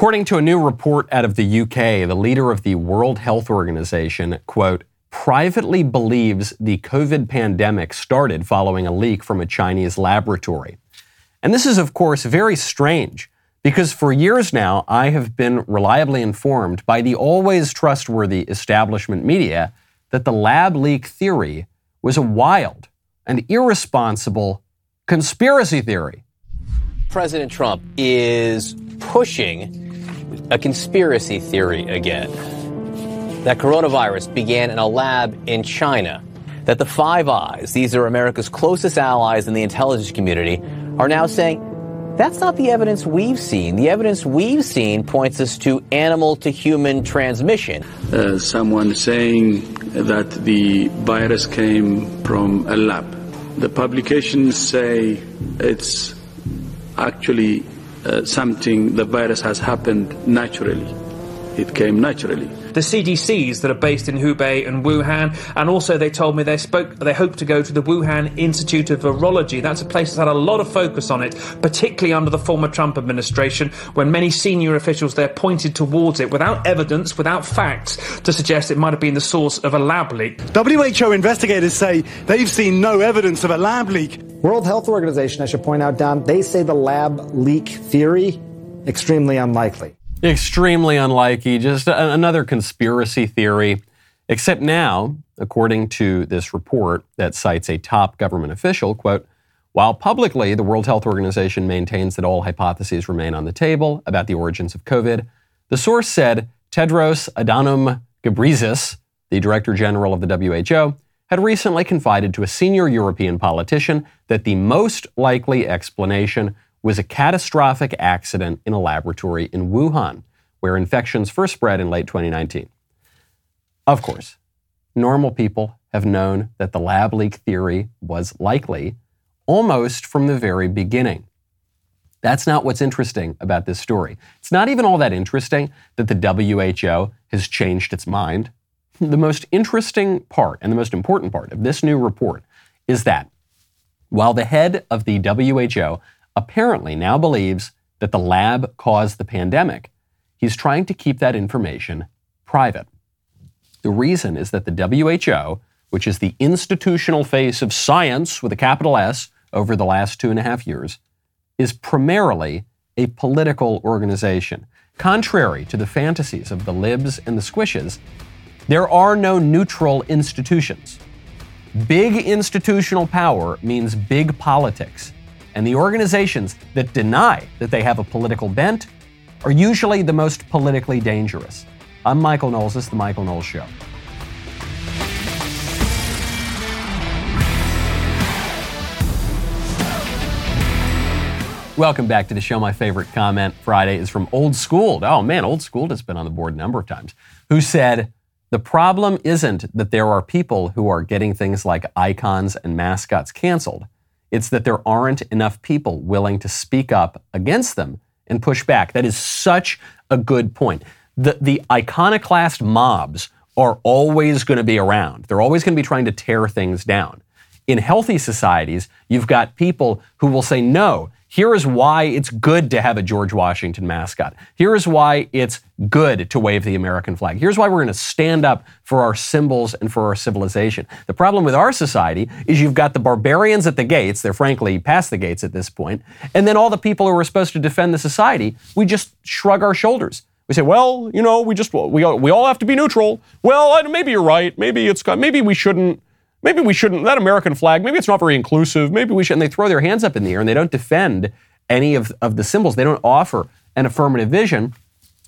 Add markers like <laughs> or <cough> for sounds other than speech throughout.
According to a new report out of the UK, the leader of the World Health Organization, quote, privately believes the COVID pandemic started following a leak from a Chinese laboratory. And this is, of course, very strange because for years now, I have been reliably informed by the always trustworthy establishment media that the lab leak theory was a wild and irresponsible conspiracy theory. President Trump is pushing a conspiracy theory again that coronavirus began in a lab in China, that the Five Eyes, these are America's closest allies in the intelligence community, are now saying that's not the evidence we've seen. The evidence we've seen points us to animal to human transmission. Uh, someone saying that the virus came from a lab. The publications say it's actually Uh, something, the virus has happened naturally. It came naturally the CDCs that are based in Hubei and Wuhan, and also they told me they spoke they hope to go to the Wuhan Institute of Virology. That's a place that's had a lot of focus on it, particularly under the former Trump administration, when many senior officials there pointed towards it without evidence, without facts, to suggest it might have been the source of a lab leak. WHO investigators say they've seen no evidence of a lab leak. World Health Organization, I should point out, Don, they say the lab leak theory extremely unlikely. Extremely unlikely, just a- another conspiracy theory. Except now, according to this report that cites a top government official, quote, while publicly the World Health Organization maintains that all hypotheses remain on the table about the origins of COVID, the source said Tedros Adhanom Ghebreyesus, the Director General of the WHO, had recently confided to a senior European politician that the most likely explanation was a catastrophic accident in a laboratory in Wuhan, where infections first spread in late 2019. Of course, normal people have known that the lab leak theory was likely almost from the very beginning. That's not what's interesting about this story. It's not even all that interesting that the WHO has changed its mind. The most interesting part and the most important part of this new report is that while the head of the WHO apparently now believes that the lab caused the pandemic. He's trying to keep that information private. The reason is that the WHO, which is the institutional face of science with a capital S over the last two and a half years, is primarily a political organization. Contrary to the fantasies of the libs and the squishes, there are no neutral institutions. Big institutional power means big politics. And the organizations that deny that they have a political bent are usually the most politically dangerous. I'm Michael Knowles. This is The Michael Knowles Show. Welcome back to the show. My favorite comment Friday is from Old Schooled. Oh man, Old Schooled has been on the board a number of times. Who said, The problem isn't that there are people who are getting things like icons and mascots canceled. It's that there aren't enough people willing to speak up against them and push back. That is such a good point. The, the iconoclast mobs are always going to be around. They're always going to be trying to tear things down. In healthy societies, you've got people who will say, no, here is why it's good to have a George Washington mascot. Here is why it's good to wave the American flag. Here's why we're going to stand up for our symbols and for our civilization. The problem with our society is you've got the barbarians at the gates. They're frankly past the gates at this point. And then all the people who are supposed to defend the society, we just shrug our shoulders. We say, well, you know, we just we we all have to be neutral. Well, maybe you're right. Maybe it's maybe we shouldn't maybe we shouldn't, that American flag, maybe it's not very inclusive. Maybe we should. And they throw their hands up in the air and they don't defend any of, of the symbols. They don't offer an affirmative vision.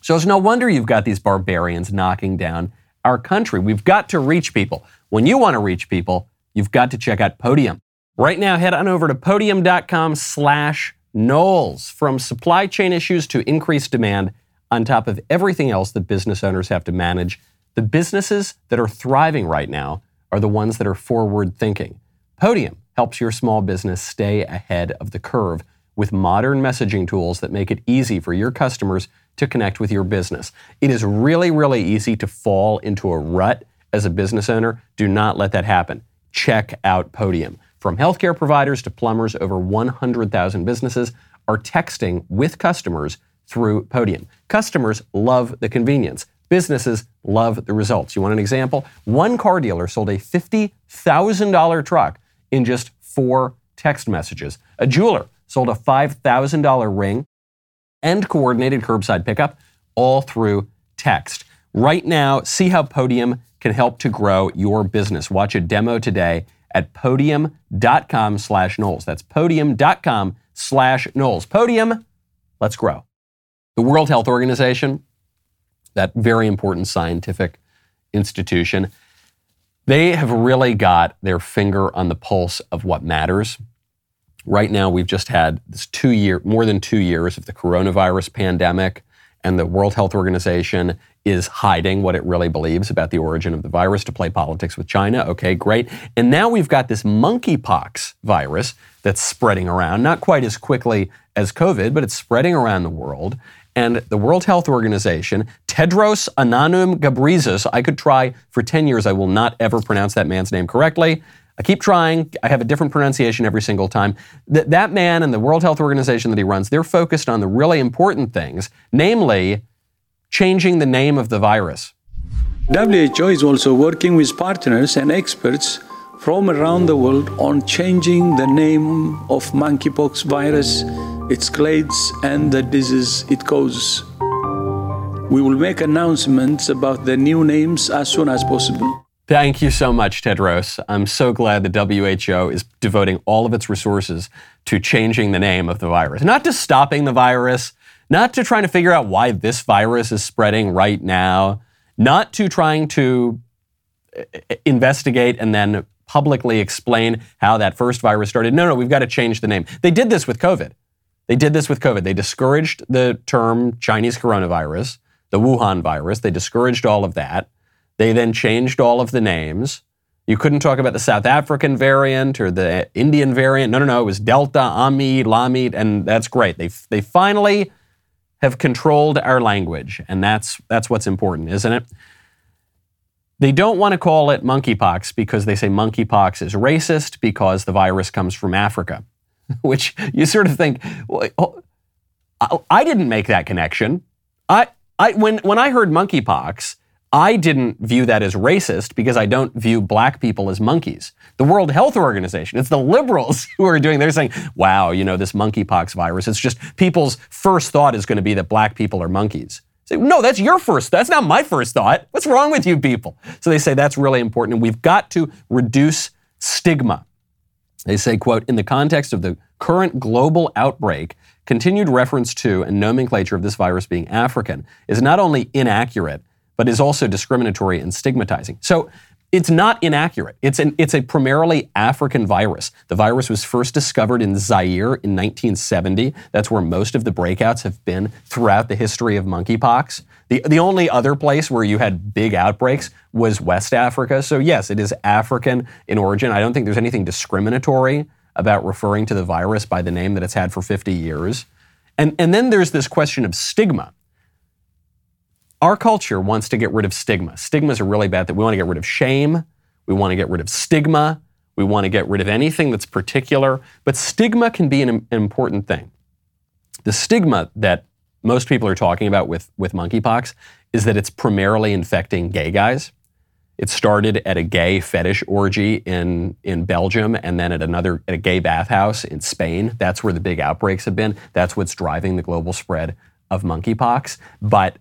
So it's no wonder you've got these barbarians knocking down our country. We've got to reach people. When you want to reach people, you've got to check out Podium. Right now, head on over to podium.com slash Knowles. From supply chain issues to increased demand, on top of everything else that business owners have to manage, the businesses that are thriving right now are the ones that are forward thinking. Podium helps your small business stay ahead of the curve with modern messaging tools that make it easy for your customers to connect with your business. It is really, really easy to fall into a rut as a business owner. Do not let that happen. Check out Podium. From healthcare providers to plumbers, over 100,000 businesses are texting with customers through Podium. Customers love the convenience. Businesses love the results. You want an example? One car dealer sold a $50,000 truck in just four text messages. A jeweler sold a $5,000 ring and coordinated curbside pickup all through text. Right now, see how Podium can help to grow your business. Watch a demo today at podium.com slash Knowles. That's podium.com slash Knowles. Podium, let's grow. The World Health Organization, that very important scientific institution, they have really got their finger on the pulse of what matters. Right now, we've just had this two year, more than two years of the coronavirus pandemic, and the World Health Organization is hiding what it really believes about the origin of the virus to play politics with China. Okay, great. And now we've got this monkeypox virus that's spreading around, not quite as quickly as COVID, but it's spreading around the world. And the World Health Organization, Tedros Adhanom Ghebreyesus, I could try for 10 years. I will not ever pronounce that man's name correctly. I keep trying. I have a different pronunciation every single time. That, that man and the World Health Organization that he runs, they're focused on the really important things, namely changing the name of the virus. WHO is also working with partners and experts from around the world on changing the name of monkeypox virus, its clades, and the disease it causes. We will make announcements about the new names as soon as possible. Thank you so much, Tedros. I'm so glad the WHO is devoting all of its resources to changing the name of the virus, not to stopping the virus, not to trying to figure out why this virus is spreading right now, not to trying to uh, investigate and then publicly explain how that first virus started. No, no, we've got to change the name. They did this with COVID. They did this with COVID. They discouraged the term Chinese coronavirus, the Wuhan virus. They discouraged all of that. They then changed all of the names. You couldn't talk about the South African variant or the Indian variant. No, no, no. It was Delta, Ami, Lami, and that's great. They, they finally have controlled our language, and that's, that's what's important, isn't it? They don't want to call it monkeypox because they say monkeypox is racist because the virus comes from Africa, <laughs> which you sort of think, well, oh, I didn't make that connection. I, I, when, when I heard monkeypox, I didn't view that as racist because I don't view black people as monkeys. The World Health Organization, it's the liberals <laughs> who are doing, they're saying, wow, you know, this monkeypox virus, it's just people's first thought is going to be that black people are monkeys. Say, no, that's your first, that's not my first thought. What's wrong with you people? So they say that's really important. And we've got to reduce stigma. They say, quote, in the context of the current global outbreak, continued reference to and nomenclature of this virus being African is not only inaccurate, but is also discriminatory and stigmatizing. So it's not inaccurate. It's, an, it's a primarily African virus. The virus was first discovered in Zaire in 1970. That's where most of the breakouts have been throughout the history of monkeypox. The, the only other place where you had big outbreaks was West Africa. So, yes, it is African in origin. I don't think there's anything discriminatory about referring to the virus by the name that it's had for 50 years. And, and then there's this question of stigma. Our culture wants to get rid of stigma. Stigmas are really bad that We want to get rid of shame. We want to get rid of stigma. We want to get rid of anything that's particular. But stigma can be an, an important thing. The stigma that most people are talking about with, with monkeypox is that it's primarily infecting gay guys. It started at a gay fetish orgy in, in Belgium and then at another at a gay bathhouse in Spain. That's where the big outbreaks have been. That's what's driving the global spread of monkeypox. But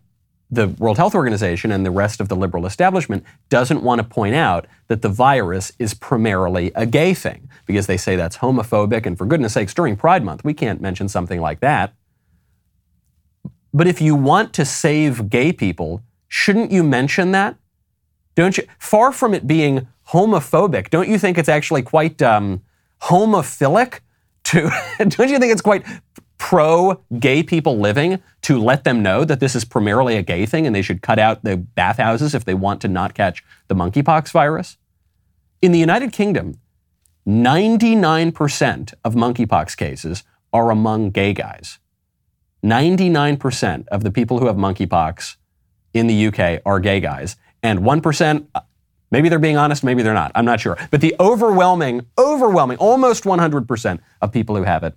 the World Health Organization and the rest of the liberal establishment doesn't want to point out that the virus is primarily a gay thing because they say that's homophobic. And for goodness sakes, during Pride Month, we can't mention something like that. But if you want to save gay people, shouldn't you mention that? Don't you? Far from it being homophobic, don't you think it's actually quite um, homophilic? To <laughs> don't you think it's quite pro gay people living to let them know that this is primarily a gay thing and they should cut out the bathhouses if they want to not catch the monkeypox virus. In the United Kingdom, 99% of monkeypox cases are among gay guys. 99% of the people who have monkeypox in the UK are gay guys. And 1%, maybe they're being honest, maybe they're not. I'm not sure. But the overwhelming, overwhelming, almost 100% of people who have it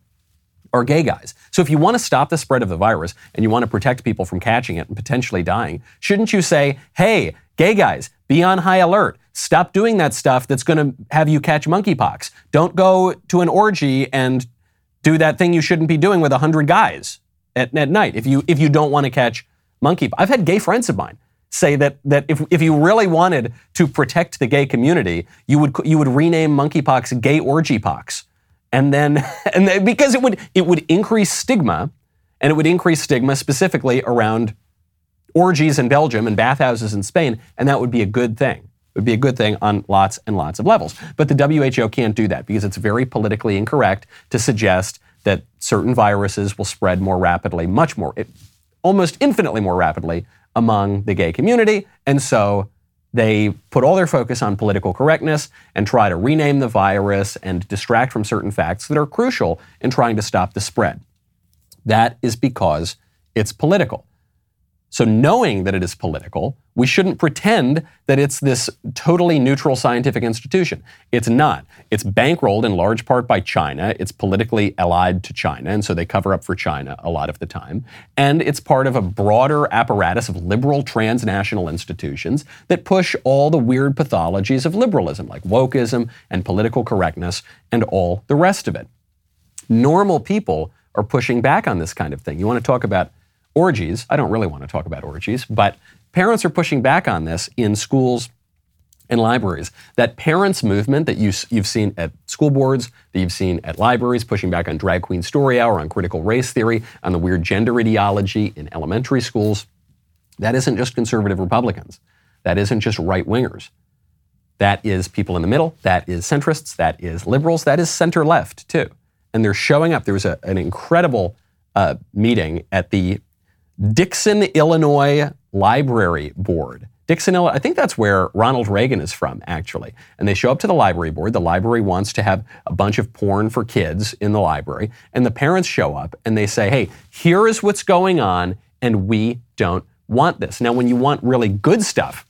are gay guys. So if you want to stop the spread of the virus and you want to protect people from catching it and potentially dying, shouldn't you say, hey, gay guys, be on high alert. Stop doing that stuff that's going to have you catch monkeypox. Don't go to an orgy and do that thing you shouldn't be doing with 100 guys at, at night if you, if you don't want to catch monkeypox. I've had gay friends of mine say that, that if, if you really wanted to protect the gay community, you would, you would rename monkeypox gay orgy pox and then <laughs> and then, because it would it would increase stigma, and it would increase stigma specifically around orgies in Belgium and bathhouses in Spain, and that would be a good thing. It would be a good thing on lots and lots of levels. But the WHO can't do that because it's very politically incorrect to suggest that certain viruses will spread more rapidly, much more, almost infinitely more rapidly among the gay community. And so they put all their focus on political correctness and try to rename the virus and distract from certain facts that are crucial in trying to stop the spread. That is because it's political. So, knowing that it is political, we shouldn't pretend that it's this totally neutral scientific institution. It's not. It's bankrolled in large part by China. It's politically allied to China, and so they cover up for China a lot of the time. And it's part of a broader apparatus of liberal transnational institutions that push all the weird pathologies of liberalism, like wokeism and political correctness and all the rest of it. Normal people are pushing back on this kind of thing. You want to talk about orgies. I don't really want to talk about orgies, but parents are pushing back on this in schools and libraries. That parents' movement that you, have seen at school boards, that you've seen at libraries, pushing back on drag queen story hour, on critical race theory, on the weird gender ideology in elementary schools, that isn't just conservative Republicans. That isn't just right wingers. That is people in the middle. That is centrists. That is liberals. That is center left, too. And they're showing up. There was a, an incredible uh, meeting at the Dixon, Illinois Library Board. Dixon, Illinois, I think that's where Ronald Reagan is from, actually. And they show up to the library board. The library wants to have a bunch of porn for kids in the library. And the parents show up and they say, hey, here is what's going on, and we don't want this. Now, when you want really good stuff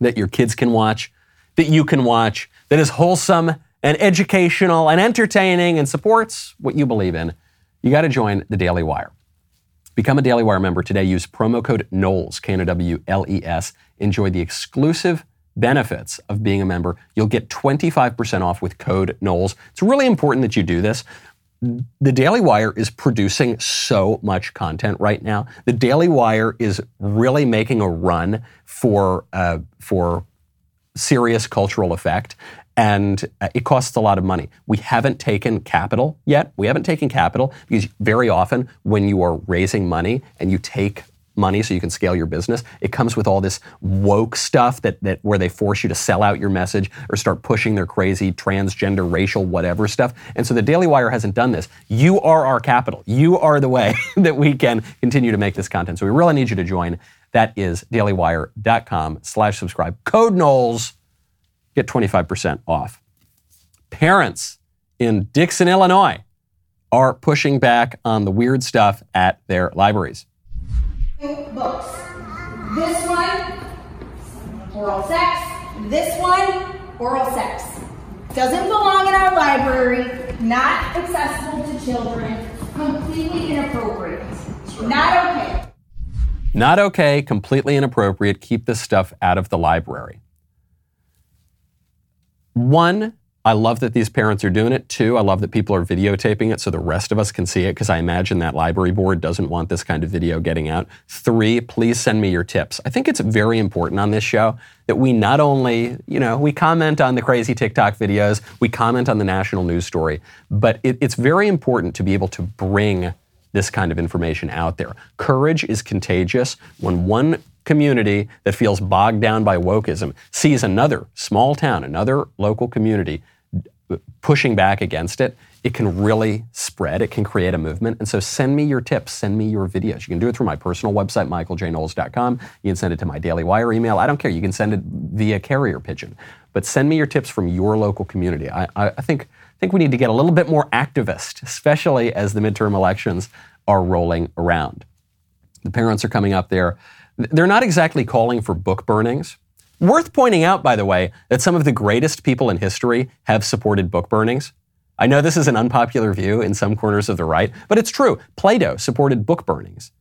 that your kids can watch, that you can watch, that is wholesome and educational and entertaining and supports what you believe in, you got to join the Daily Wire. Become a Daily Wire member today. Use promo code Knowles, K N O W L E S. Enjoy the exclusive benefits of being a member. You'll get 25% off with code Knowles. It's really important that you do this. The Daily Wire is producing so much content right now. The Daily Wire is really making a run for uh, for serious cultural effect and uh, it costs a lot of money. We haven't taken capital yet. We haven't taken capital because very often when you are raising money and you take money so you can scale your business, it comes with all this woke stuff that, that where they force you to sell out your message or start pushing their crazy transgender, racial, whatever stuff. And so the Daily Wire hasn't done this. You are our capital. You are the way <laughs> that we can continue to make this content. So we really need you to join. That is dailywire.com slash subscribe. Code Knowles get 25% off. Parents in Dixon, Illinois are pushing back on the weird stuff at their libraries. Books. This one, oral sex. This one, oral sex. Doesn't belong in our library, not accessible to children, completely inappropriate. Not okay. Not okay, completely inappropriate. Keep this stuff out of the library. One, I love that these parents are doing it. Two, I love that people are videotaping it so the rest of us can see it because I imagine that library board doesn't want this kind of video getting out. Three, please send me your tips. I think it's very important on this show that we not only, you know, we comment on the crazy TikTok videos, we comment on the national news story, but it, it's very important to be able to bring this kind of information out there. Courage is contagious. When one community that feels bogged down by wokeism sees another small town, another local community uh, pushing back against it, it can really spread. It can create a movement. And so send me your tips, send me your videos. You can do it through my personal website, michaeljknowles.com. You can send it to my Daily Wire email. I don't care. You can send it via carrier pigeon. But send me your tips from your local community. I, I, I think, I think we need to get a little bit more activist, especially as the midterm elections are rolling around. The parents are coming up there they're not exactly calling for book burnings. Worth pointing out, by the way, that some of the greatest people in history have supported book burnings. I know this is an unpopular view in some corners of the right, but it's true. Plato supported book burnings.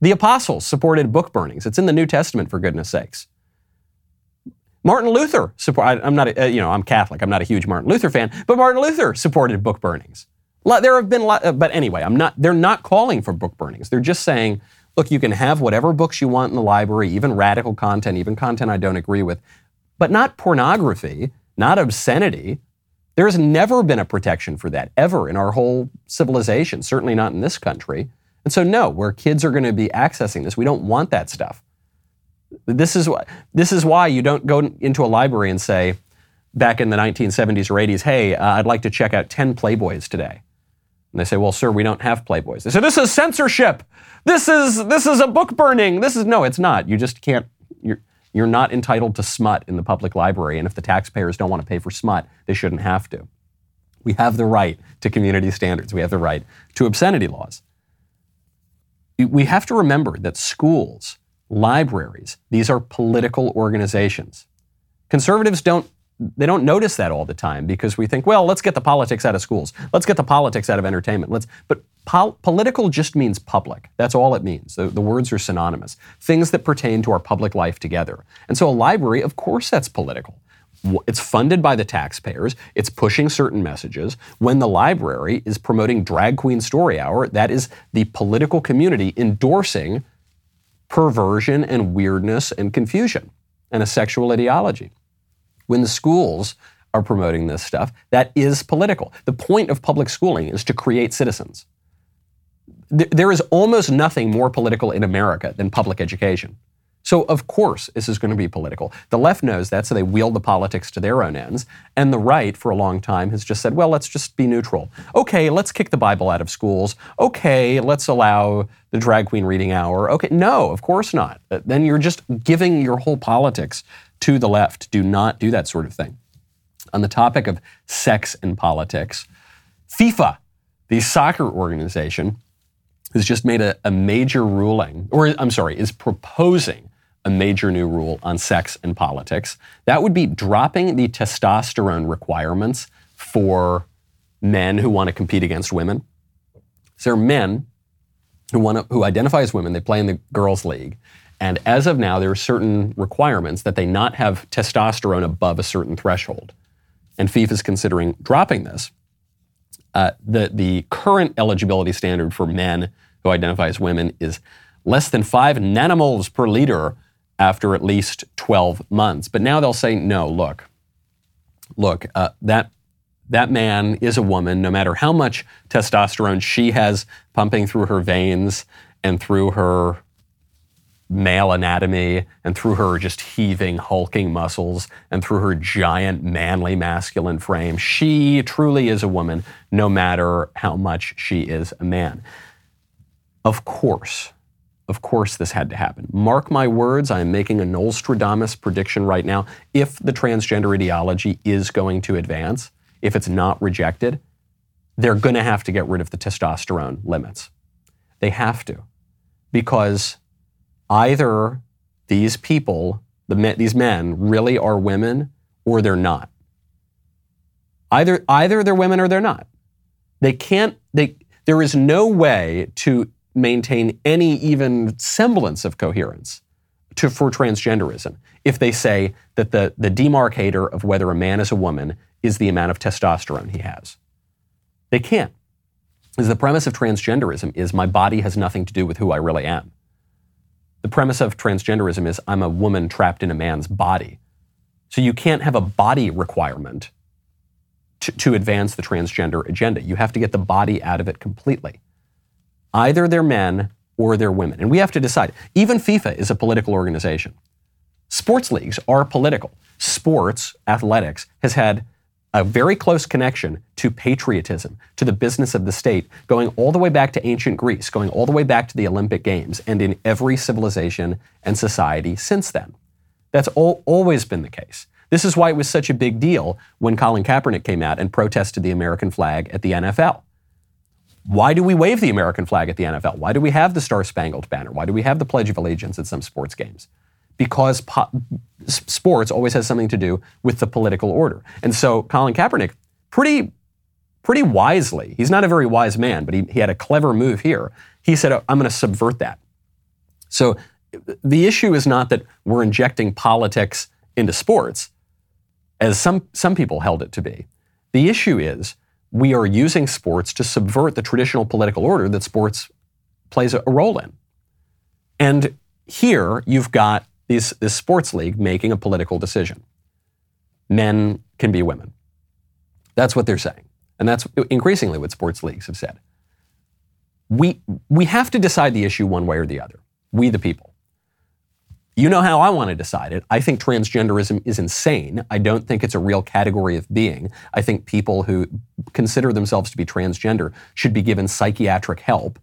The apostles supported book burnings. It's in the New Testament, for goodness sakes. Martin Luther support. I, am not, a, you know, I'm Catholic. I'm not a huge Martin Luther fan, but Martin Luther supported book burnings. There have been, but anyway, I'm not. They're not calling for book burnings. They're just saying, look, you can have whatever books you want in the library, even radical content, even content I don't agree with, but not pornography, not obscenity. There has never been a protection for that ever in our whole civilization. Certainly not in this country. And so, no, where kids are going to be accessing this, we don't want that stuff. This is why, this is why you don't go into a library and say, back in the 1970s or 80s, hey, uh, I'd like to check out 10 Playboys today. And they say, well, sir, we don't have Playboys. They say, this is censorship. This is, this is a book burning. This is, no, it's not. You just can't, you're, you're not entitled to smut in the public library. And if the taxpayers don't want to pay for smut, they shouldn't have to. We have the right to community standards. We have the right to obscenity laws. We have to remember that schools libraries. These are political organizations. Conservatives don't they don't notice that all the time because we think, well, let's get the politics out of schools. Let's get the politics out of entertainment. Let's but pol- political just means public. That's all it means. The, the words are synonymous. Things that pertain to our public life together. And so a library, of course that's political. It's funded by the taxpayers. It's pushing certain messages. When the library is promoting Drag Queen Story Hour, that is the political community endorsing perversion and weirdness and confusion and a sexual ideology. When the schools are promoting this stuff, that is political. The point of public schooling is to create citizens. There is almost nothing more political in America than public education. So, of course, this is going to be political. The left knows that, so they wield the politics to their own ends. And the right, for a long time, has just said, well, let's just be neutral. Okay, let's kick the Bible out of schools. Okay, let's allow the drag queen reading hour. Okay, no, of course not. Then you're just giving your whole politics to the left. Do not do that sort of thing. On the topic of sex and politics, FIFA, the soccer organization, has just made a, a major ruling, or I'm sorry, is proposing a major new rule on sex and politics. That would be dropping the testosterone requirements for men who want to compete against women. So there are men who want to, who identify as women. They play in the girls' league, and as of now, there are certain requirements that they not have testosterone above a certain threshold. And FIFA is considering dropping this. Uh, the the current eligibility standard for men who identify as women is less than five nanomoles per liter after at least 12 months. But now they'll say, no, look, look, uh, that that man is a woman, no matter how much testosterone she has pumping through her veins and through her male anatomy and through her just heaving, hulking muscles and through her giant, manly, masculine frame. She truly is a woman, no matter how much she is a man. Of course, of course, this had to happen. Mark my words, I am making a Nostradamus prediction right now. If the transgender ideology is going to advance, if it's not rejected, they're going to have to get rid of the testosterone limits. They have to. Because either these people, the men, these men, really are women or they're not. Either, either they're women or they're not. They can't, they, there is no way to maintain any even semblance of coherence to, for transgenderism if they say that the, the demarcator of whether a man is a woman is the amount of testosterone he has. They can't. Because the premise of transgenderism is my body has nothing to do with who I really am. The premise of transgenderism is I'm a woman trapped in a man's body. So you can't have a body requirement to, to advance the transgender agenda. You have to get the body out of it completely. Either they're men or they're women. And we have to decide. Even FIFA is a political organization. Sports leagues are political. Sports, athletics, has had a very close connection to patriotism, to the business of the state, going all the way back to ancient Greece, going all the way back to the Olympic Games, and in every civilization and society since then. That's all, always been the case. This is why it was such a big deal when Colin Kaepernick came out and protested the American flag at the NFL. Why do we wave the American flag at the NFL? Why do we have the Star Spangled Banner? Why do we have the Pledge of Allegiance at some sports games? Because po- sports always has something to do with the political order. And so Colin Kaepernick, pretty pretty wisely, he's not a very wise man, but he, he had a clever move here. He said, oh, I'm going to subvert that. So the issue is not that we're injecting politics into sports, as some, some people held it to be. The issue is we are using sports to subvert the traditional political order that sports plays a role in. And here you've got these, this sports league making a political decision. Men can be women. That's what they're saying. And that's increasingly what sports leagues have said. We, we have to decide the issue one way or the other. We, the people. You know how I want to decide it. I think transgenderism is insane. I don't think it's a real category of being. I think people who consider themselves to be transgender should be given psychiatric help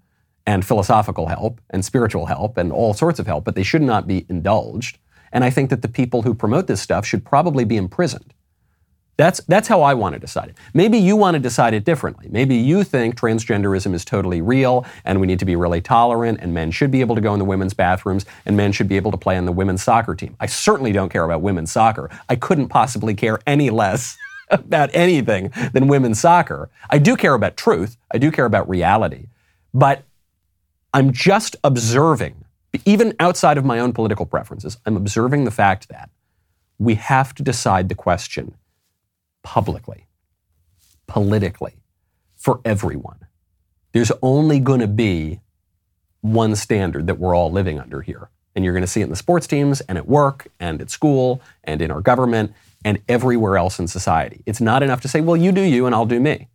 and philosophical help and spiritual help and all sorts of help, but they should not be indulged. And I think that the people who promote this stuff should probably be imprisoned. That's, that's how I want to decide it. Maybe you want to decide it differently. Maybe you think transgenderism is totally real and we need to be really tolerant and men should be able to go in the women's bathrooms and men should be able to play on the women's soccer team. I certainly don't care about women's soccer. I couldn't possibly care any less <laughs> about anything than women's soccer. I do care about truth. I do care about reality. But I'm just observing, even outside of my own political preferences, I'm observing the fact that we have to decide the question publicly, politically, for everyone. There's only going to be one standard that we're all living under here. And you're going to see it in the sports teams and at work and at school and in our government and everywhere else in society. It's not enough to say, well, you do you and I'll do me.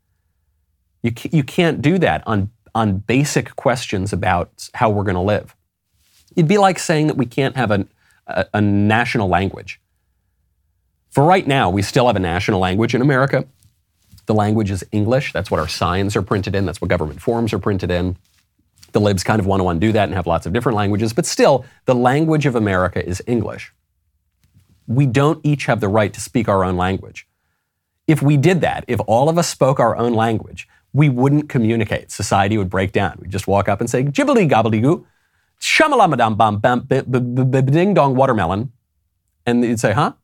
You, you can't do that on, on basic questions about how we're going to live. It'd be like saying that we can't have a, a, a national language. For right now, we still have a national language in America. The language is English. That's what our signs are printed in. That's what government forms are printed in. The libs kind of want to undo that and have lots of different languages, but still, the language of America is English. We don't each have the right to speak our own language. If we did that, if all of us spoke our own language, we wouldn't communicate. Society would break down. We'd just walk up and say, jibbly gobbledygoo, shamalamadam bam bam ding dong watermelon. And you'd say, huh?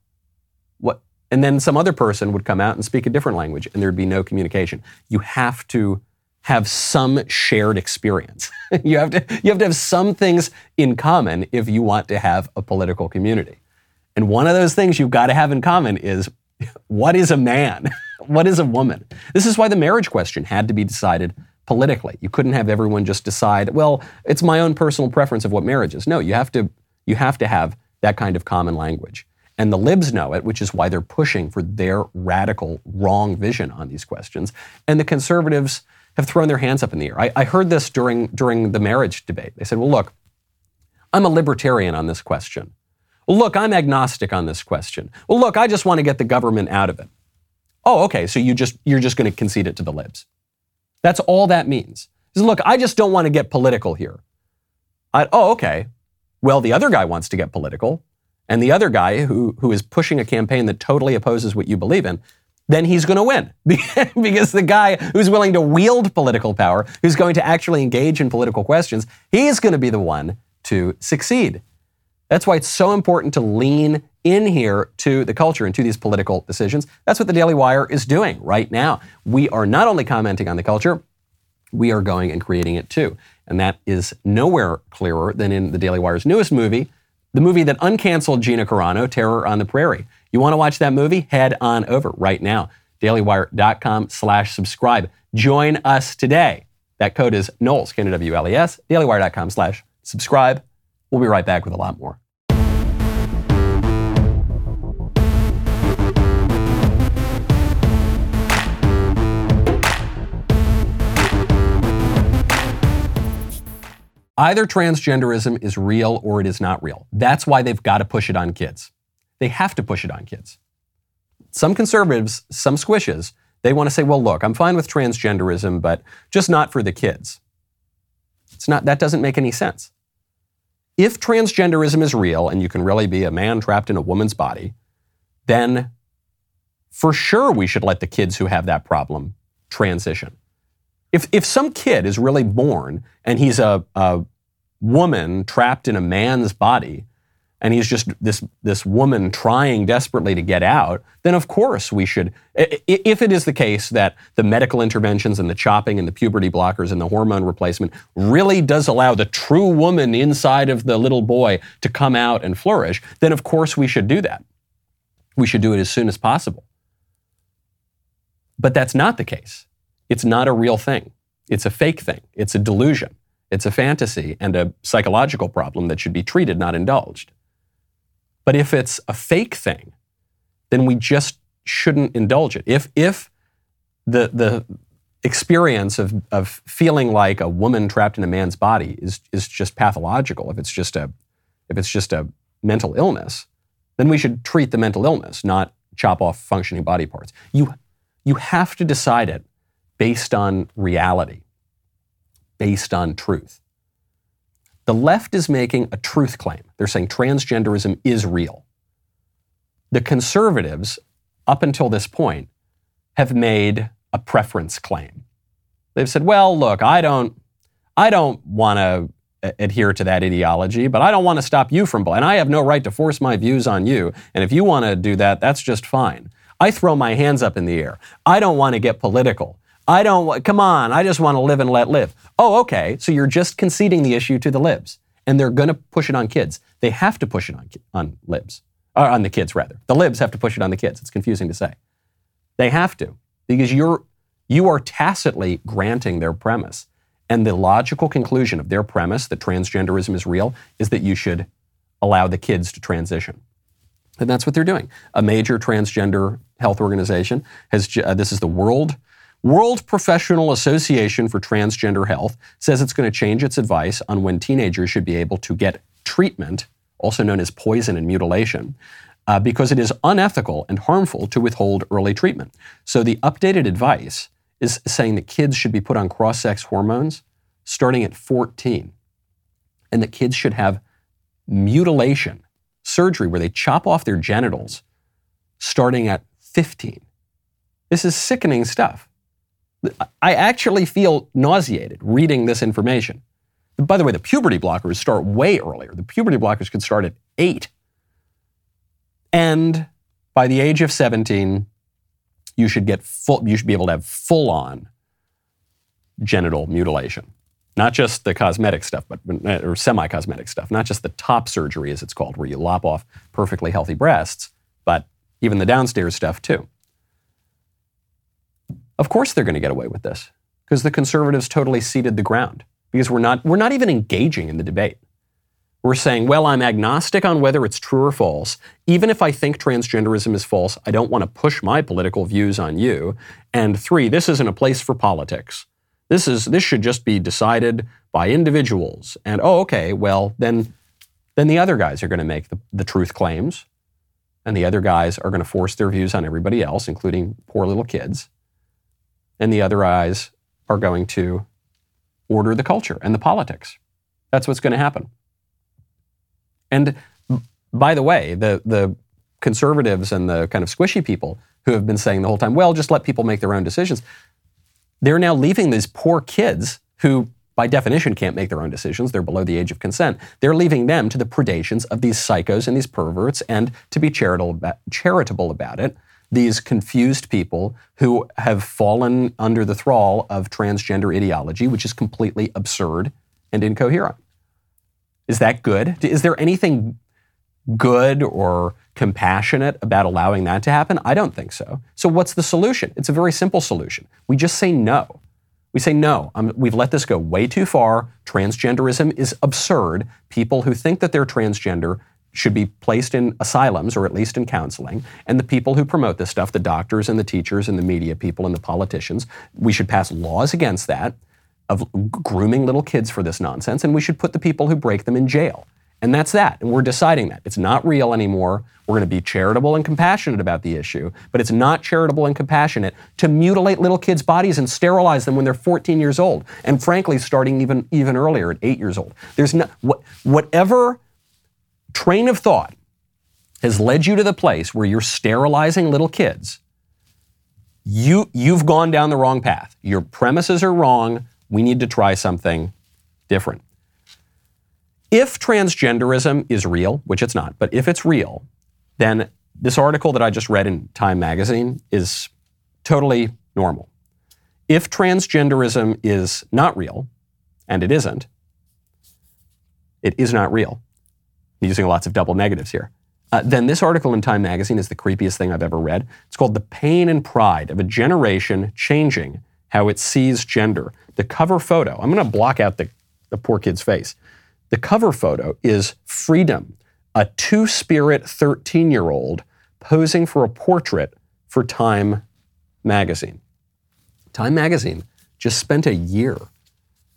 What? And then some other person would come out and speak a different language, and there'd be no communication. You have to have some shared experience. <laughs> you have to you have to have some things in common if you want to have a political community. And one of those things you've got to have in common is <laughs> what is a man? <laughs> what is a woman? This is why the marriage question had to be decided politically. You couldn't have everyone just decide, well, it's my own personal preference of what marriage is. No, you have to you have to have that kind of common language. And the libs know it, which is why they're pushing for their radical, wrong vision on these questions. And the conservatives have thrown their hands up in the air. I, I heard this during, during the marriage debate. They said, well, look, I'm a libertarian on this question. Well, look, I'm agnostic on this question. Well, look, I just want to get the government out of it. Oh, okay, so you just, you're just going to concede it to the libs. That's all that means. Says, look, I just don't want to get political here. I, oh, okay. Well, the other guy wants to get political and the other guy who, who is pushing a campaign that totally opposes what you believe in, then he's going to win. <laughs> because the guy who's willing to wield political power, who's going to actually engage in political questions, he's going to be the one to succeed. That's why it's so important to lean in here to the culture and to these political decisions. That's what the Daily Wire is doing right now. We are not only commenting on the culture, we are going and creating it too. And that is nowhere clearer than in the Daily Wire's newest movie, the movie that uncanceled Gina Carano, Terror on the Prairie. You want to watch that movie? Head on over right now. DailyWire.com slash subscribe. Join us today. That code is Knowles, K-N-W-L-E-S, DailyWire.com slash subscribe. We'll be right back with a lot more. Either transgenderism is real or it is not real. That's why they've got to push it on kids. They have to push it on kids. Some conservatives, some squishes, they want to say, well, look, I'm fine with transgenderism, but just not for the kids. It's not, that doesn't make any sense. If transgenderism is real and you can really be a man trapped in a woman's body, then for sure we should let the kids who have that problem transition. If, if some kid is really born and he's a, a woman trapped in a man's body, and he's just this this woman trying desperately to get out, then of course we should. If it is the case that the medical interventions and the chopping and the puberty blockers and the hormone replacement really does allow the true woman inside of the little boy to come out and flourish, then of course we should do that. We should do it as soon as possible. But that's not the case. It's not a real thing. It's a fake thing. It's a delusion. It's a fantasy and a psychological problem that should be treated, not indulged. But if it's a fake thing, then we just shouldn't indulge it. If, if the, the experience of, of feeling like a woman trapped in a man's body is, is just pathological, if it's just, a, if it's just a mental illness, then we should treat the mental illness, not chop off functioning body parts. You, you have to decide it based on reality, based on truth. The left is making a truth claim. They're saying transgenderism is real. The conservatives, up until this point, have made a preference claim. They've said, well, look, I don't, I don't want to adhere to that ideology, but I don't want to stop you from, and I have no right to force my views on you. And if you want to do that, that's just fine. I throw my hands up in the air. I don't want to get political. I don't, come on, I just want to live and let live. Oh, okay, so you're just conceding the issue to the libs. And they're going to push it on kids. They have to push it on, on libs, or on the kids, rather. The libs have to push it on the kids. It's confusing to say. They have to, because you're, you are tacitly granting their premise. And the logical conclusion of their premise that transgenderism is real is that you should allow the kids to transition. And that's what they're doing. A major transgender health organization has, uh, this is the World World Professional Association for Transgender Health says it's going to change its advice on when teenagers should be able to get treatment, also known as poison and mutilation, uh, because it is unethical and harmful to withhold early treatment. So the updated advice is saying that kids should be put on cross sex hormones starting at 14, and that kids should have mutilation, surgery where they chop off their genitals starting at 15. This is sickening stuff. I actually feel nauseated reading this information. By the way, the puberty blockers start way earlier. The puberty blockers could start at eight. And by the age of 17, you should get full, you should be able to have full on genital mutilation. Not just the cosmetic stuff, but or semi-cosmetic stuff, not just the top surgery as it's called, where you lop off perfectly healthy breasts, but even the downstairs stuff too. Of course they're going to get away with this because the conservatives totally ceded the ground because we're not, we're not even engaging in the debate. We're saying, well, I'm agnostic on whether it's true or false. Even if I think transgenderism is false, I don't want to push my political views on you. And three, this isn't a place for politics. This is this should just be decided by individuals. And oh, okay, well then then the other guys are going to make the, the truth claims. And the other guys are going to force their views on everybody else, including poor little kids and the other eyes are going to order the culture and the politics. That's what's going to happen. And by the way, the, the conservatives and the kind of squishy people who have been saying the whole time, well, just let people make their own decisions, they're now leaving these poor kids who, by definition, can't make their own decisions. They're below the age of consent. They're leaving them to the predations of these psychos and these perverts and to be charitable, charitable about it these confused people who have fallen under the thrall of transgender ideology, which is completely absurd and incoherent. Is that good? Is there anything good or compassionate about allowing that to happen? I don't think so. So, what's the solution? It's a very simple solution. We just say no. We say no. Um, we've let this go way too far. Transgenderism is absurd. People who think that they're transgender should be placed in asylums or at least in counseling. And the people who promote this stuff, the doctors and the teachers and the media people and the politicians, we should pass laws against that of grooming little kids for this nonsense. And we should put the people who break them in jail. And that's that. And we're deciding that. It's not real anymore. We're going to be charitable and compassionate about the issue, but it's not charitable and compassionate to mutilate little kids' bodies and sterilize them when they're 14 years old. And frankly, starting even, even earlier at eight years old. There's no, what, whatever train of thought has led you to the place where you're sterilizing little kids, you, you've gone down the wrong path. Your premises are wrong. We need to try something different. If transgenderism is real, which it's not, but if it's real, then this article that I just read in Time magazine is totally normal. If transgenderism is not real, and it isn't, it is not real. Using lots of double negatives here. Uh, then this article in Time magazine is the creepiest thing I've ever read. It's called The Pain and Pride of a Generation Changing How It Sees Gender. The cover photo, I'm going to block out the, the poor kid's face. The cover photo is Freedom, a two spirit 13 year old posing for a portrait for Time magazine. Time magazine just spent a year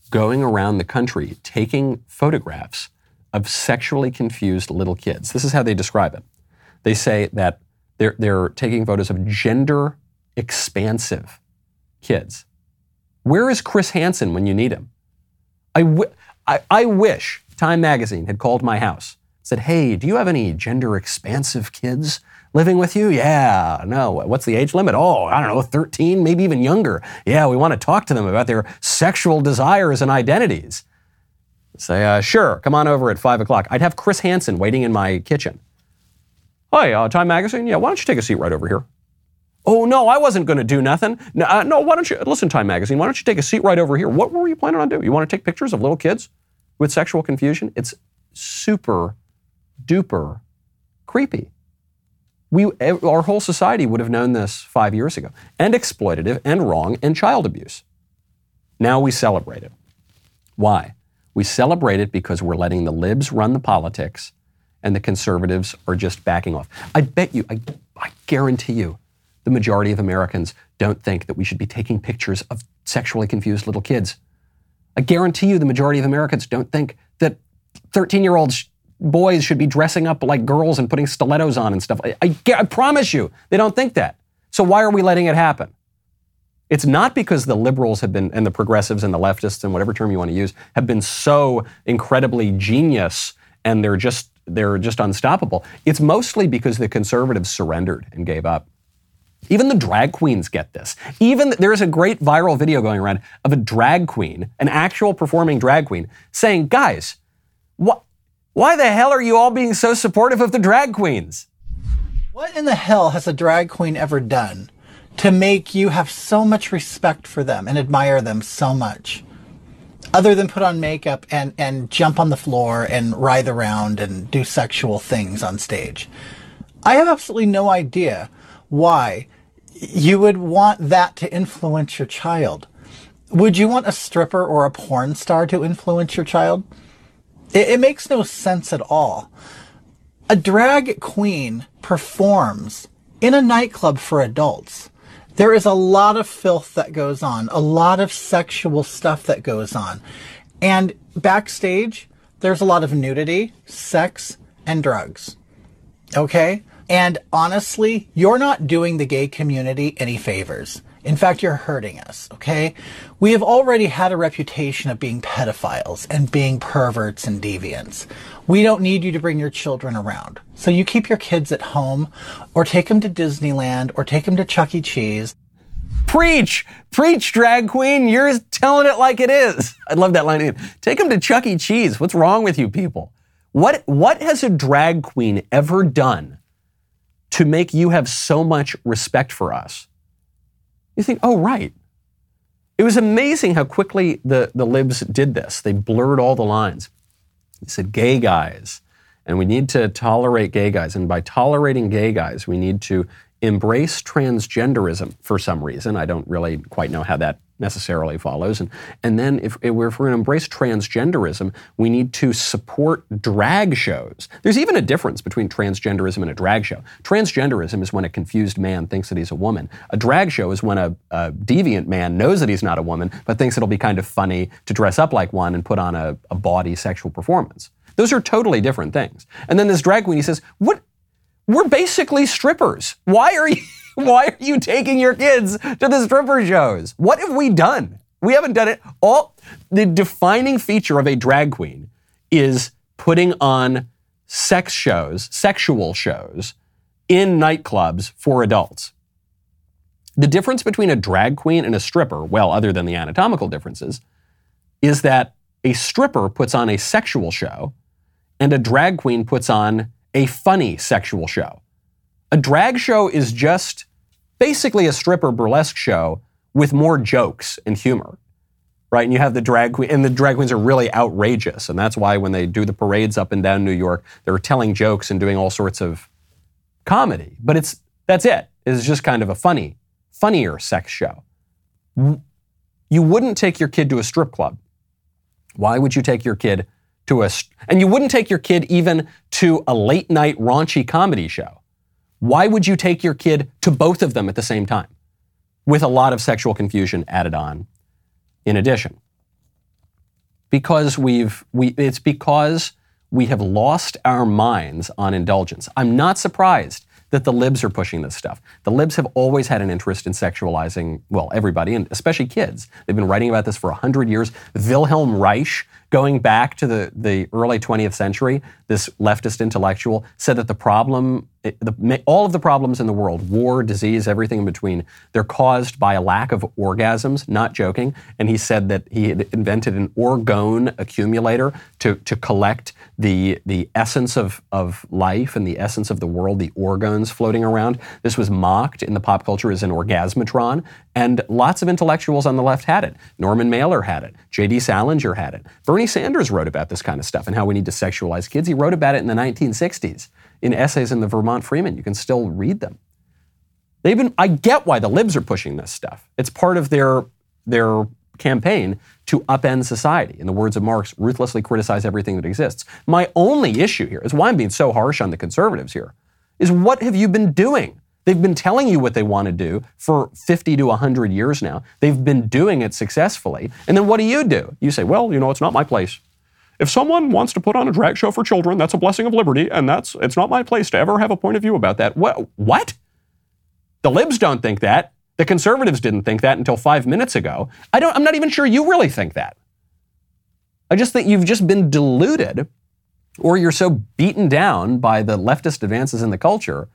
going around the country taking photographs of sexually confused little kids. This is how they describe it. They say that they're, they're taking photos of gender expansive kids. Where is Chris Hansen when you need him? I, w- I, I wish Time Magazine had called my house, said, Hey, do you have any gender expansive kids living with you? Yeah, no. What's the age limit? Oh, I don't know, 13, maybe even younger. Yeah, we want to talk to them about their sexual desires and identities. Say, uh, sure, come on over at 5 o'clock. I'd have Chris Hansen waiting in my kitchen. Hi, uh, Time Magazine? Yeah, why don't you take a seat right over here? Oh, no, I wasn't going to do nothing. No, uh, no, why don't you, listen, Time Magazine, why don't you take a seat right over here? What were you planning on doing? You want to take pictures of little kids with sexual confusion? It's super duper creepy. We, our whole society would have known this five years ago, and exploitative, and wrong, and child abuse. Now we celebrate it. Why? We celebrate it because we're letting the libs run the politics and the conservatives are just backing off. I bet you, I, I guarantee you, the majority of Americans don't think that we should be taking pictures of sexually confused little kids. I guarantee you, the majority of Americans don't think that 13 year olds boys should be dressing up like girls and putting stilettos on and stuff. I, I, I, promise you, they don't think that. So why are we letting it happen? It's not because the liberals have been, and the progressives and the leftists and whatever term you want to use, have been so incredibly genius and they're just they're just unstoppable. It's mostly because the conservatives surrendered and gave up. Even the drag queens get this. Even there's a great viral video going around of a drag queen, an actual performing drag queen, saying, "Guys, what? Why the hell are you all being so supportive of the drag queens?" What in the hell has a drag queen ever done to make you have so much respect for them and admire them so much? Other than put on makeup and, and jump on the floor and writhe around and do sexual things on stage. I have absolutely no idea why you would want that to influence your child. Would you want a stripper or a porn star to influence your child? It, it makes no sense at all. A drag queen performs in a nightclub for adults. There is a lot of filth that goes on, a lot of sexual stuff that goes on. And backstage, there's a lot of nudity, sex, and drugs. Okay? And honestly, you're not doing the gay community any favors. In fact, you're hurting us, okay? We have already had a reputation of being pedophiles and being perverts and deviants. We don't need you to bring your children around. So you keep your kids at home or take them to Disneyland or take them to Chuck E. Cheese. Preach! Preach, drag queen! You're telling it like it is. I love that line. Take them to Chuck E. Cheese. What's wrong with you people? What, what has a drag queen ever done to make you have so much respect for us? You think, oh, right. It was amazing how quickly the, the libs did this. They blurred all the lines. They said, gay guys, and we need to tolerate gay guys. And by tolerating gay guys, we need to embrace transgenderism for some reason. I don't really quite know how that necessarily follows. And, and then if, if we're going to embrace transgenderism, we need to support drag shows. There's even a difference between transgenderism and a drag show. Transgenderism is when a confused man thinks that he's a woman. A drag show is when a, a deviant man knows that he's not a woman, but thinks it'll be kind of funny to dress up like one and put on a, a bawdy sexual performance. Those are totally different things. And then this drag queen, he says, What? We're basically strippers. Why are you? <laughs> Why are you taking your kids to the stripper shows? What have we done? We haven't done it. All the defining feature of a drag queen is putting on sex shows, sexual shows in nightclubs for adults. The difference between a drag queen and a stripper, well, other than the anatomical differences, is that a stripper puts on a sexual show and a drag queen puts on a funny sexual show. A drag show is just basically a stripper burlesque show with more jokes and humor. Right? And you have the drag queen, and the drag queens are really outrageous. And that's why when they do the parades up and down New York, they're telling jokes and doing all sorts of comedy. But it's that's it. It's just kind of a funny, funnier sex show. You wouldn't take your kid to a strip club. Why would you take your kid to a, and you wouldn't take your kid even to a late night raunchy comedy show. Why would you take your kid to both of them at the same time? With a lot of sexual confusion added on in addition. Because we've, we, it's because we have lost our minds on indulgence. I'm not surprised that the libs are pushing this stuff. The libs have always had an interest in sexualizing, well, everybody, and especially kids. They've been writing about this for 100 years. Wilhelm Reich, going back to the, the early 20th century, this leftist intellectual said that the problem, eh, the, all of the problems in the world, war, disease, everything in between, they're caused by a lack of orgasms, not joking. And he said that he had invented an orgone accumulator to, to collect the, the essence of, of life and the essence of the world, the orgones floating around. This was mocked in the pop culture as an orgasmatron, and lots of intellectuals on the left had it. Norman Mailer had it. J.D. Salinger had it. Bernie Sanders wrote about this kind of stuff and how we need to sexualize kids. He wrote about it in the 1960s in essays in the Vermont Freeman. You can still read them. They've been, I get why the libs are pushing this stuff. It's part of their, their campaign to upend society. In the words of Marx, ruthlessly criticize everything that exists. My only issue here is why I'm being so harsh on the conservatives here is what have you been doing? They've been telling you what they want to do for 50 to 100 years now. They've been doing it successfully. And then what do you do? You say, well, you know, it's not my place. If someone wants to put on a drag show for children, that's a blessing of liberty, and that's it's not my place to ever have a point of view about that. What? What? The libs don't think that. The conservatives didn't think that until five minutes ago. I don't, I'm not even sure you really think that. I just think you've just been deluded or you're so beaten down by the leftist advances in the culture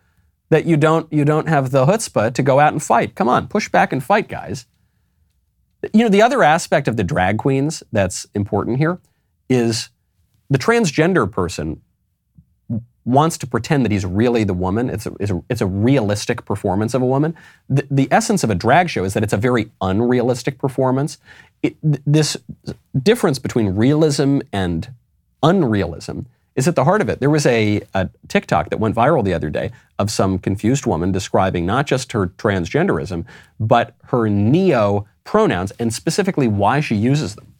that you don't, you don't have the chutzpah to go out and fight. Come on, push back and fight, guys. You know, the other aspect of the drag queens that's important here is the transgender person wants to pretend that he's really the woman. It's a, it's a, it's a realistic performance of a woman. The, the, essence of a drag show is that it's a very unrealistic performance. It, this difference between realism and unrealism is at the heart of it. There was a, a TikTok that went viral the other day of some confused woman describing not just her transgenderism, but her neo pronouns and specifically why she uses them.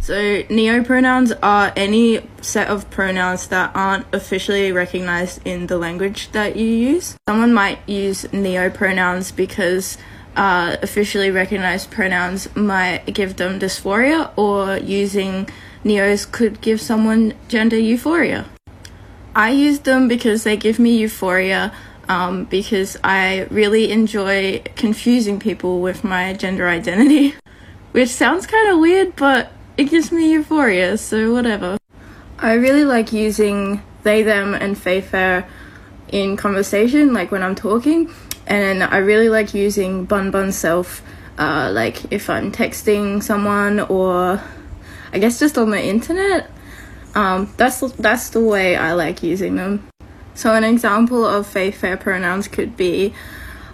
So, neo pronouns are any set of pronouns that aren't officially recognized in the language that you use. Someone might use neo pronouns because uh, officially recognized pronouns might give them dysphoria, or using neos could give someone gender euphoria. I use them because they give me euphoria. Um, because I really enjoy confusing people with my gender identity, <laughs> which sounds kind of weird, but it gives me euphoria, so whatever. I really like using they, them, and they, fair in conversation, like when I'm talking, and I really like using bun bun self, uh, like if I'm texting someone or I guess just on the internet. Um, that's that's the way I like using them. So an example of fair fair pronouns could be,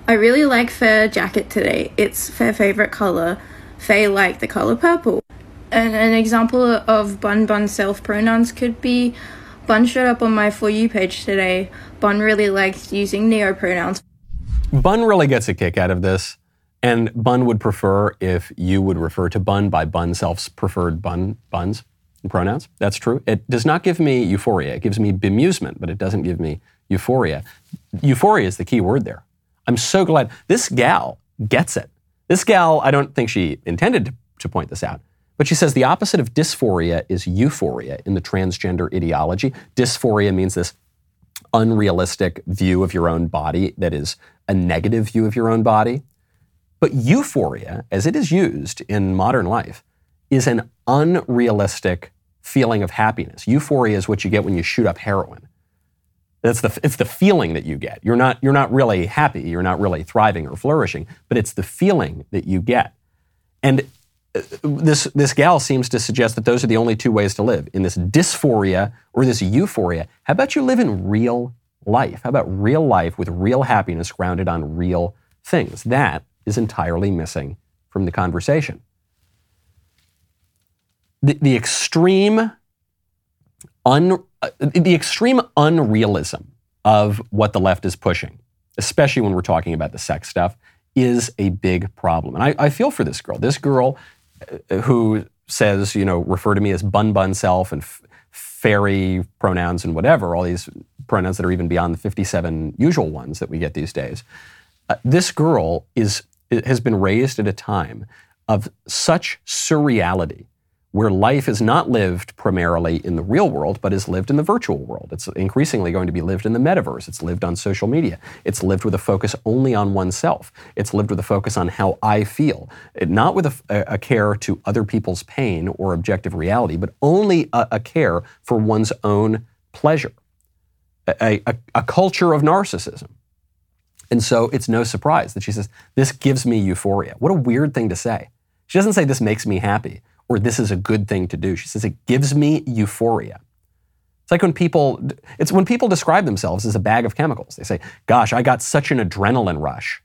I really like fair jacket today. It's fair favorite color. Faye like the color purple. And an example of Bun Bun self pronouns could be Bun showed up on my For You page today. Bun really likes using neo pronouns. Bun really gets a kick out of this. And Bun would prefer if you would refer to Bun by Bun self's preferred Bun buns pronouns. That's true. It does not give me euphoria. It gives me bemusement, but it doesn't give me euphoria. Euphoria is the key word there. I'm so glad this gal gets it. This gal, I don't think she intended to, to point this out, but she says the opposite of dysphoria is euphoria in the transgender ideology. Dysphoria means this unrealistic view of your own body that is a negative view of your own body. But euphoria, as it is used in modern life, is an unrealistic feeling of happiness. Euphoria is what you get when you shoot up heroin. That's the, it's the feeling that you get. You're not, you're not really happy, you're not really thriving or flourishing, but it's the feeling that you get. And uh, this this gal seems to suggest that those are the only two ways to live in this dysphoria or this euphoria. How about you live in real life? How about real life with real happiness grounded on real things? That is entirely missing from the conversation. The, the extreme un, uh, the extreme unrealism of what the left is pushing, especially when we're talking about the sex stuff, is a big problem. And I, I feel for this girl. This girl uh, who says, you know, refer to me as bun bun self and f- fairy pronouns and whatever, all these pronouns that are even beyond the 57 usual ones that we get these days. Uh, this girl is has been raised at a time of such surreality where life is not lived primarily in the real world, but is lived in the virtual world. It's increasingly going to be lived in the metaverse. It's lived on social media. It's lived with a focus only on oneself. It's lived with a focus on how I feel, not with a, a care to other people's pain or objective reality, but only a, a care for one's own pleasure. A, a culture of narcissism. And so it's no surprise that she says, This gives me euphoria. What a weird thing to say. She doesn't say, This makes me happy or this is a good thing to do. She says it gives me euphoria. It's like when people it's when people describe themselves as a bag of chemicals. They say, "Gosh, I got such an adrenaline rush."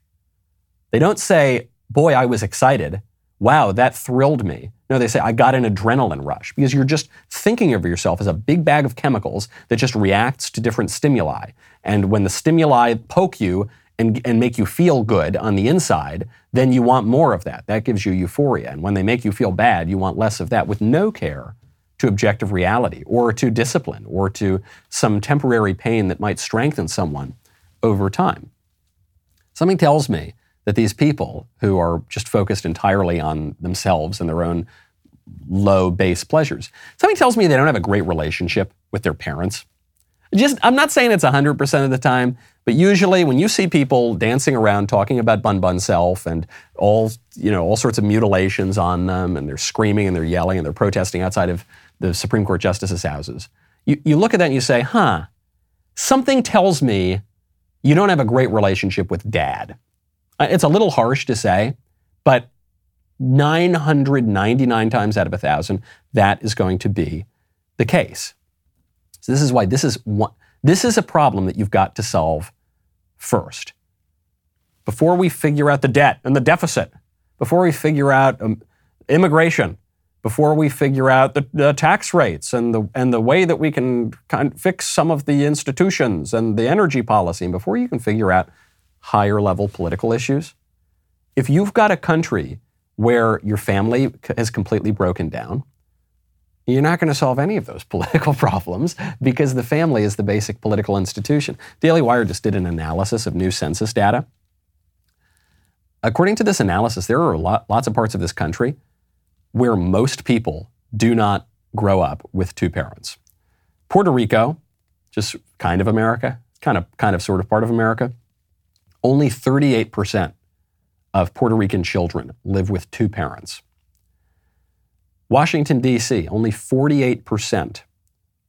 They don't say, "Boy, I was excited. Wow, that thrilled me." No, they say, "I got an adrenaline rush." Because you're just thinking of yourself as a big bag of chemicals that just reacts to different stimuli. And when the stimuli poke you, and, and make you feel good on the inside, then you want more of that. That gives you euphoria. And when they make you feel bad, you want less of that with no care to objective reality or to discipline or to some temporary pain that might strengthen someone over time. Something tells me that these people who are just focused entirely on themselves and their own low base pleasures, something tells me they don't have a great relationship with their parents. Just, I'm not saying it's 100% of the time, but usually when you see people dancing around talking about Bun Bun Self and all, you know, all sorts of mutilations on them and they're screaming and they're yelling and they're protesting outside of the Supreme Court justices' houses, you, you look at that and you say, huh, something tells me you don't have a great relationship with dad. Uh, it's a little harsh to say, but 999 times out of a 1,000, that is going to be the case. So this is why this is one, this is a problem that you've got to solve first. Before we figure out the debt and the deficit, before we figure out um, immigration, before we figure out the, the, tax rates and the, and the way that we can kind of fix some of the institutions and the energy policy, and before you can figure out higher level political issues, if you've got a country where your family has completely broken down, you're not going to solve any of those <laughs> political problems because the family is the basic political institution. Daily Wire just did an analysis of new census data. According to this analysis, there are lot, lots of parts of this country where most people do not grow up with two parents. Puerto Rico, just kind of America, kind of kind of sort of part of America. Only 38% of Puerto Rican children live with two parents. Washington, D.C., only 48%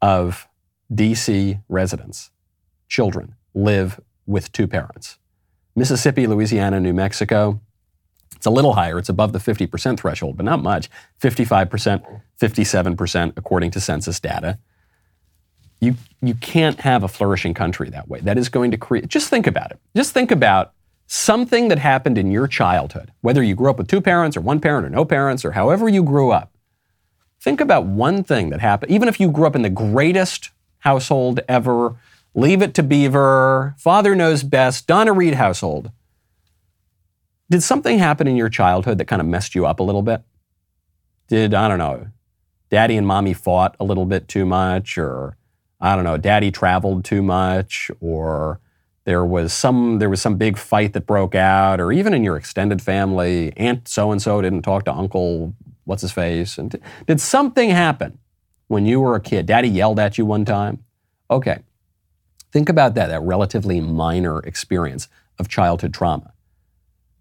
of D.C. residents, children, live with two parents. Mississippi, Louisiana, New Mexico, it's a little higher. It's above the 50% threshold, but not much. 55%, 57%, according to census data. You, you can't have a flourishing country that way. That is going to create, just think about it. Just think about something that happened in your childhood, whether you grew up with two parents or one parent or no parents or however you grew up. Think about one thing that happened, even if you grew up in the greatest household ever, leave it to Beaver, father knows best, Donna Reed household. Did something happen in your childhood that kind of messed you up a little bit? Did, I don't know, daddy and mommy fought a little bit too much, or I don't know, daddy traveled too much, or there was some there was some big fight that broke out, or even in your extended family, Aunt so and so didn't talk to Uncle what's his face? And did something happen when you were a kid? Daddy yelled at you one time? Okay. Think about that, that relatively minor experience of childhood trauma.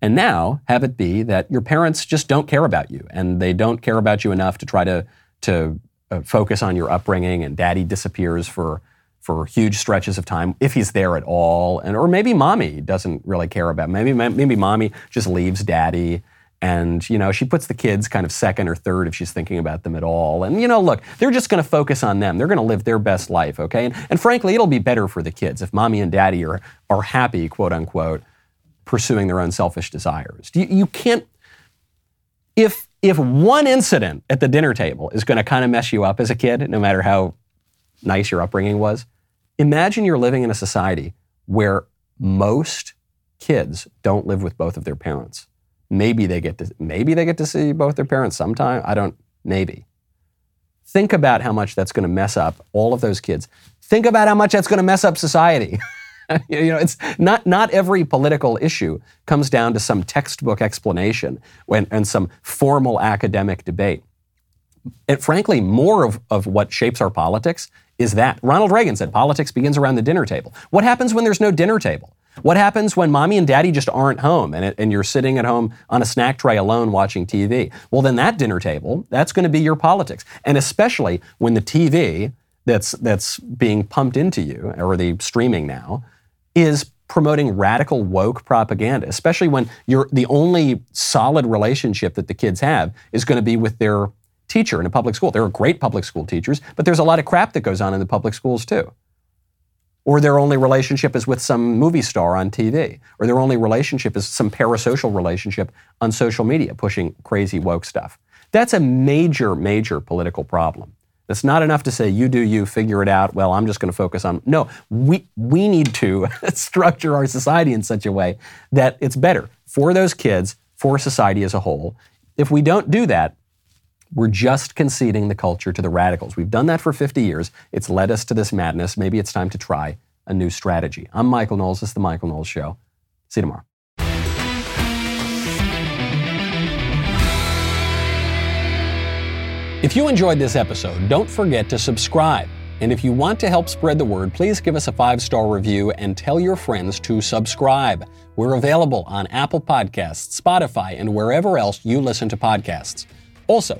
And now have it be that your parents just don't care about you and they don't care about you enough to try to, to uh, focus on your upbringing and daddy disappears for, for huge stretches of time if he's there at all. And, or maybe mommy doesn't really care about, maybe, maybe mommy just leaves daddy And, you know, she puts the kids kind of second or third if she's thinking about them at all. And, you know, look, they're just going to focus on them. They're going to live their best life, okay? And, and frankly, it'll be better for the kids if mommy and daddy are, are happy, quote unquote, pursuing their own selfish desires. You, you can't, if, if one incident at the dinner table is going to kind of mess you up as a kid, no matter how nice your upbringing was, imagine you're living in a society where most kids don't live with both of their parents. Maybe they get to maybe they get to see both their parents sometime. I don't maybe. Think about how much that's going to mess up all of those kids. Think about how much that's going to mess up society. <laughs> you know, it's not not every political issue comes down to some textbook explanation when, and some formal academic debate. And frankly, more of, of what shapes our politics is that. Ronald Reagan said politics begins around the dinner table. What happens when there's no dinner table? What happens when mommy and daddy just aren't home and, it, and you're sitting at home on a snack tray alone watching TV? Well, then that dinner table, that's going to be your politics. And especially when the TV that's, that's being pumped into you, or the streaming now, is promoting radical woke propaganda, especially when you're the only solid relationship that the kids have is going to be with their teacher in a public school. There are great public school teachers, but there's a lot of crap that goes on in the public schools too or their only relationship is with some movie star on TV, or their only relationship is some parasocial relationship on social media pushing crazy woke stuff. That's a major, major political problem. It's not enough to say, you do you, figure it out. Well, I'm just going to focus on. No, we, we need to <laughs> structure our society in such a way that it's better for those kids, for society as a whole. If we don't do that, we're just conceding the culture to the radicals. We've done that for 50 years. It's led us to this madness. Maybe it's time to try a new strategy. I'm Michael Knowles. This is The Michael Knowles Show. See you tomorrow. If you enjoyed this episode, don't forget to subscribe. And if you want to help spread the word, please give us a five star review and tell your friends to subscribe. We're available on Apple Podcasts, Spotify, and wherever else you listen to podcasts. Also,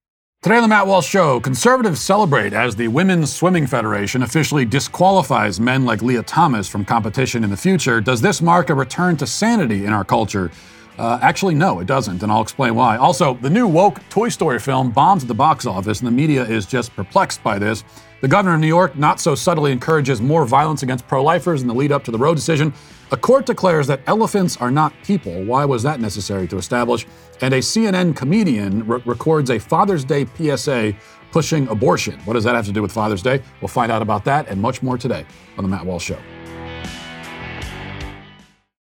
Today on the Matt Walsh Show, conservatives celebrate as the Women's Swimming Federation officially disqualifies men like Lia Thomas from competition in the future. Does this mark a return to sanity in our culture? Uh, actually, no, it doesn't, and I'll explain why. Also, the new woke Toy Story film bombs at the box office, and the media is just perplexed by this. The governor of New York not so subtly encourages more violence against pro lifers in the lead up to the Roe decision. A court declares that elephants are not people. Why was that necessary to establish? And a CNN comedian re- records a Father's Day PSA pushing abortion. What does that have to do with Father's Day? We'll find out about that and much more today on The Matt Walsh Show.